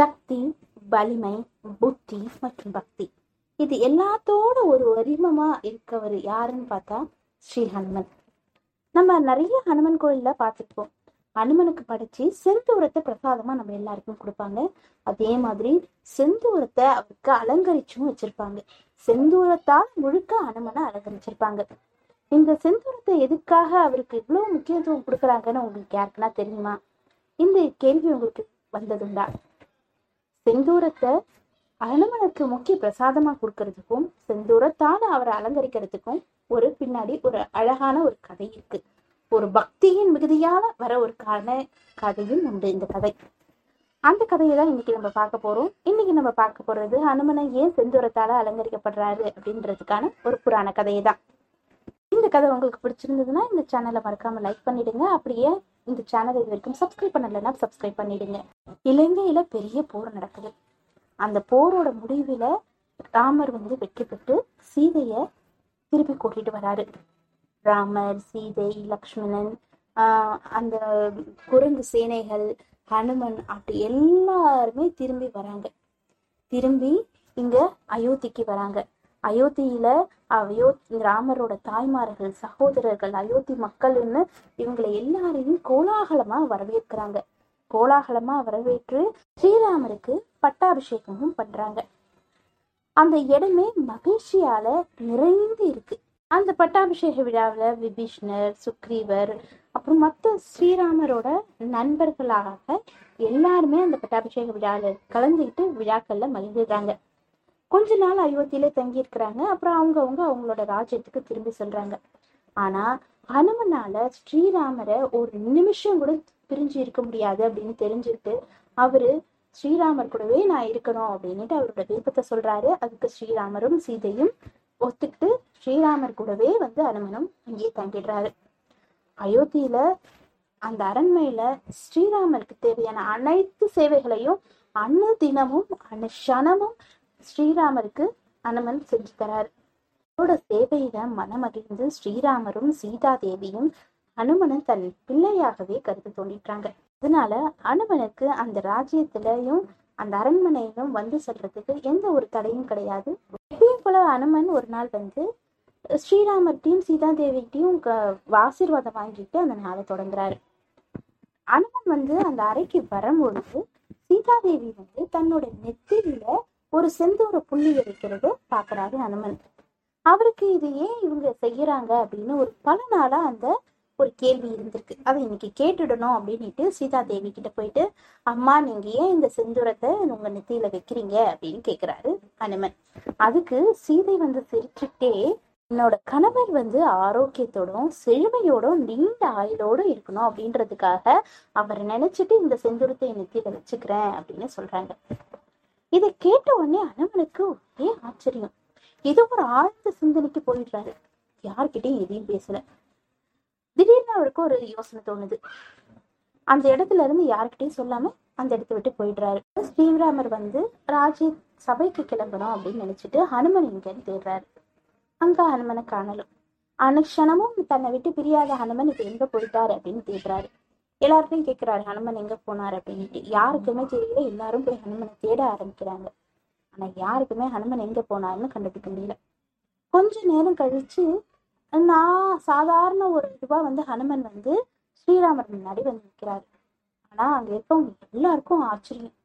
சக்தி வலிமை புத்தி மற்றும் பக்தி. இது எல்லாத்தோட ஒரு வரிமமா இருக்கவர் யாருன்னு பார்த்தா ஸ்ரீ ஹனுமன். நம்ம நிறைய ஹனுமன் கோயில்ல பார்த்துருப்போம். ஹனுமனுக்கு படைச்சு செந்தூரத்தை பிரசாதமா நம்ம எல்லாருக்கும் கொடுப்பாங்க. அதே மாதிரி செந்தூரத்தை அவருக்கு அலங்கரிச்சும் வச்சிருப்பாங்க. செந்தூரத்தால் முழுக்க ஹனுமனை அலங்கரிச்சிருப்பாங்க. இந்த செந்தூரத்தை எதுக்காக அவருக்கு இவ்வளவு முக்கியத்துவம் கொடுக்குறாங்கன்னு உங்களுக்கு யாருக்குன்னா தெரியுமா? இந்த கேள்வி உங்களுக்கு வந்ததுண்டா? செந்தூரத்தை அனுமனுக்கு முக்கிய பிரசாதமா கொடுக்கறதுக்கும் செந்தூரத்தால அவரை அலங்கரிக்கிறதுக்கும் ஒரு பின்னாடி ஒரு அழகான ஒரு கதை இருக்கு. ஒரு பக்தியின் மிகுதியால வர ஒரு காரண கதையும் உண்டு இந்த கதை. அந்த கதையை தான் இன்னைக்கு நம்ம பார்க்க போறோம். இன்னைக்கு நம்ம பார்க்க போறது ஹனுமனை ஏன் செந்தூரத்தால அலங்கரிக்கப்படுறாரு அப்படின்றதுக்கான ஒரு புராண கதையை தான். இந்த கதை உங்களுக்கு பிடிச்சிருந்ததுன்னா இந்த சேனலை மறக்காம லைக் பண்ணிடுங்க. அப்படியே இந்த சேனல் இது வரைக்கும் சப்ஸ்கிரைப் பண்ணலைன்னா சப்ஸ்கிரைப் பண்ணிடுங்க. இலங்கையில பெரிய போர் நடக்குது. அந்த போரோட முடிவுல ராமர் வந்து வெற்றி பெற்று சீதைய திருப்பி கூட்டிட்டு வராரு. ராமர் சீதை லக்ஷ்மணன் ஆஹ் அந்த குரங்கு சேனைகள் ஹனுமன் அப்படி எல்லாருமே திரும்பி வராங்க. திரும்பி இங்க அயோத்திக்கு வராங்க. அயோத்தியில அயோ ராமரோட தாய்மார்கள் சகோதரர்கள் அயோத்தி மக்கள்னு இவங்களை எல்லாரையும் கோலாகலமா வரவேற்கிறாங்க. கோலாகலமா வரவேற்று ஸ்ரீராமருக்கு பட்டாபிஷேகமும் பண்றாங்க. அந்த இடமே மகிழ்ச்சியால நிறைந்து இருக்கு. அந்த பட்டாபிஷேக விழாவில் விபீஷ்ணர் சுக்ரீவர் அப்புறம் மற்ற ஸ்ரீராமரோட நண்பர்களாக எல்லாருமே அந்த பட்டாபிஷேக விழாவில் கலந்துக்கிட்டு விழாக்களில் மகிழ்ந்துடுறாங்க. கொஞ்ச நாள் அயோத்தியில தங்கியிருக்கிறாங்க. அப்புறம் அப்புறம் அவங்கவுங்க அவங்களோட ராஜ்யத்துக்கு திரும்பி சொல்றாங்க. ஆனா ஹனுமனால ஸ்ரீராமரை ஒரு நிமிஷம் கூட பிரிஞ்சு இருக்க முடியாது அப்படின்னு தெரிஞ்சுட்டு அவரு ஸ்ரீராமர் கூடவே நான் இருக்கணும் அப்படின்னுட்டு அவரோட விருப்பத்தை சொல்றாரு. அதுக்கு ஸ்ரீராமரும் சீதையும் ஒத்துக்கிட்டு ஸ்ரீராமர் கூடவே வந்து அனுமனும் அங்கேயே தங்கிடுறாரு. அயோத்தியில அந்த அரண்மையில ஸ்ரீராமருக்கு தேவையான அனைத்து சேவைகளையும் அன்னு தினமும் அனுஷனமும் ஸ்ரீராமருக்கு அனுமன் செஞ்சு தராரு. அவரோட சேவையில மனமகிழ்ந்து ஸ்ரீராமரும் சீதா தேவியும் அனுமனை தன் பிள்ளையாகவே கருத்து தோண்டிட்டாங்க அதனால அனுமனுக்கு அந்த ராஜ்யத்திலையும் அந்த அரண்மனையிலும் வந்து செல்றதுக்கு எந்த ஒரு தடையும் கிடையாது. எப்பயும் போல அனுமன் ஒரு நாள் வந்து ஸ்ரீராமர்கிட்டையும் சீதா தேவிகிட்டையும் ஆசீர்வாதம் வாங்கிட்டு அந்த நாளை தொடங்குறாரு. அனுமன் வந்து அந்த அறைக்கு வரும்பொழுது சீதாதேவி வந்து தன்னோட நெத்தியில ஒரு செந்தூர புள்ளி இருக்கிறது பாக்குறாரு அனுமன். அவருக்கு இது ஏன் இவங்க செய்யறாங்க அப்படின்னு ஒரு பல நாளா அந்த ஒரு கேள்வி இருந்திருக்கு. அதை இன்னைக்கு கேட்டுடணும் அப்படின்னுட்டு சீதா தேவி கிட்ட போயிட்டு அம்மா நீங்க ஏன் இந்த செந்தூரத்தை உங்க நெத்தியில வைக்கிறீங்க? அப்படின்னு கேக்குறாரு அனுமன். அதுக்கு சீதை வந்து சிரிச்சுட்டே என்னோட கணவர் வந்து ஆரோக்கியத்தோடும் செழுமையோடும் நீண்ட ஆயுளோடும் இருக்கணும் அப்படின்றதுக்காக அவர் நினைச்சிட்டு இந்த செந்தூரத்தை நெத்தியில வச்சுக்கிறேன் அப்படின்னு சொல்றாங்க. இதை கேட்ட உடனே அனுமனுக்கு ஒரே ஆச்சரியம். ஏதோ ஒரு ஆழ்ந்த சிந்தனைக்கு போயிடுறாரு. யார்கிட்டயும் எதையும் பேசல. திடீர்னு அவருக்கு ஒரு யோசனை தோணுது. அந்த இடத்துல இருந்து யார்கிட்டயும் சொல்லாம அந்த இடத்த விட்டு போயிடுறாரு. ஸ்ரீராமர் வந்து ராஜி சபைக்கு கிளம்பணும் அப்படின்னு நினைச்சிட்டு ஹனுமன் இங்கன்னு தேடுறாரு. அங்க ஹனுமனை காணலும். அனுஷனமும் தன்னை விட்டு பிரியாத ஹனுமன் இப்ப எங்க போயிட்டாரு அப்படின்னு தேடுறாரு. எல்லார்ட்டையும் கேட்கிறாரு ஹனுமன் எங்க போனாரு? அப்படின்ட்டு. யாருக்குமே தெரியல. எல்லாரும் போய் ஹனுமனை தேட ஆரம்பிக்கிறாங்க. ஆனா யாருக்குமே ஹனுமன் எங்க போனாருன்னு கண்டுபிடிக்க முடியல. கொஞ்ச நேரம் கழிச்சு நான் சாதாரண ஒரு இதுவா வந்து ஹனுமன் வந்து ஸ்ரீராமர் முன்னாடி வந்து நிற்கிறாரு ஆனா அங்க இருக்கவங்க எல்லாருக்கும் ஆச்சரியம்.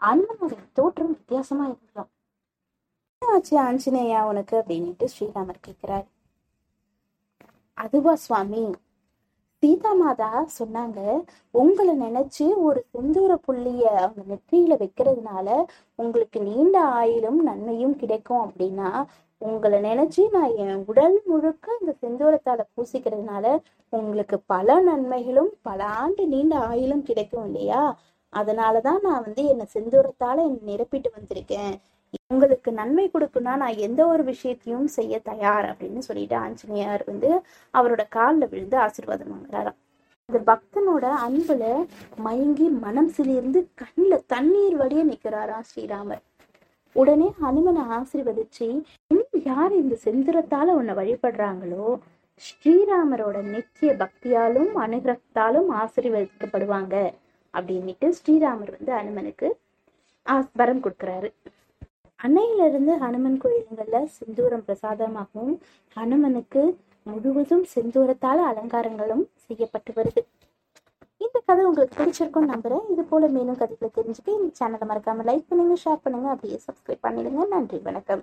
ஹனுமனோட தோற்றம் வித்தியாசமா இருக்கலாம் ஆச்சு ஆஞ்சநேயா உனக்கு? அப்படின்னுட்டு ஸ்ரீராமர் கேட்கிறாரு அதுவா சுவாமி சீதா மாதா சொன்னாங்க உங்களை நினைச்சு ஒரு செந்தூர புள்ளிய அவங்க நெற்றியில வைக்கிறதுனால உங்களுக்கு நீண்ட ஆயிலும் நன்மையும் கிடைக்கும் அப்படின்னா உங்களை நினைச்சு நான் என் உடல் முழுக்க இந்த செந்தூரத்தால பூசிக்கிறதுனால உங்களுக்கு பல நன்மைகளும் பல ஆண்டு நீண்ட ஆயிலும் கிடைக்கும் இல்லையா? அதனாலதான் நான் வந்து என்ன செந்தூரத்தால என்னை நிரப்பிட்டு வந்திருக்கேன். உங்களுக்கு நன்மை கொடுக்குன்னா நான் எந்த ஒரு விஷயத்தையும் செய்ய தயார் அப்படின்னு சொல்லிட்டு ஆஞ்சநேயர் வந்து அவரோட காலில் விழுந்து ஆசீர்வாதம் வாங்குறாராம். அந்த பக்தனோட அன்புல மயங்கி மனம் சிலிர்ந்து கண்ணில் தண்ணீர் வழிய நிற்கிறாராம் ஸ்ரீராமர். உடனே ஹனுமனை ஆசீர்வதிச்சு இன்னும் யார் இந்த செந்திரத்தால உன்னை வழிபடுறாங்களோ? ஸ்ரீராமரோட நித்திய பக்தியாலும் அனுகிரகத்தாலும் ஆசீர்வதிக்கப்படுவாங்க. அப்படின்னுட்டு ஸ்ரீராமர் வந்து அனுமனுக்கு ஆஸ்- வரம் கொடுக்குறாரு. அன்னையிலிருந்து ஹனுமன் கோயிலுங்களில் செந்தூரம் பிரசாதமாகவும் ஹனுமனுக்கு முழுவதும் செந்தூரத்தால் அலங்காரங்களும் செய்யப்பட்டு வருது. இந்த கதை உங்களுக்கு பிடிச்சிருக்கும்னு நம்புறேன். இது போல மேலும் கதைகளை தெரிஞ்சுக்க இந்த சேனலை மறக்காம லைக் பண்ணுங்க ஷேர் பண்ணுங்க அப்படியே சப்ஸ்கிரைப் பண்ணிடுங்க. நன்றி வணக்கம்.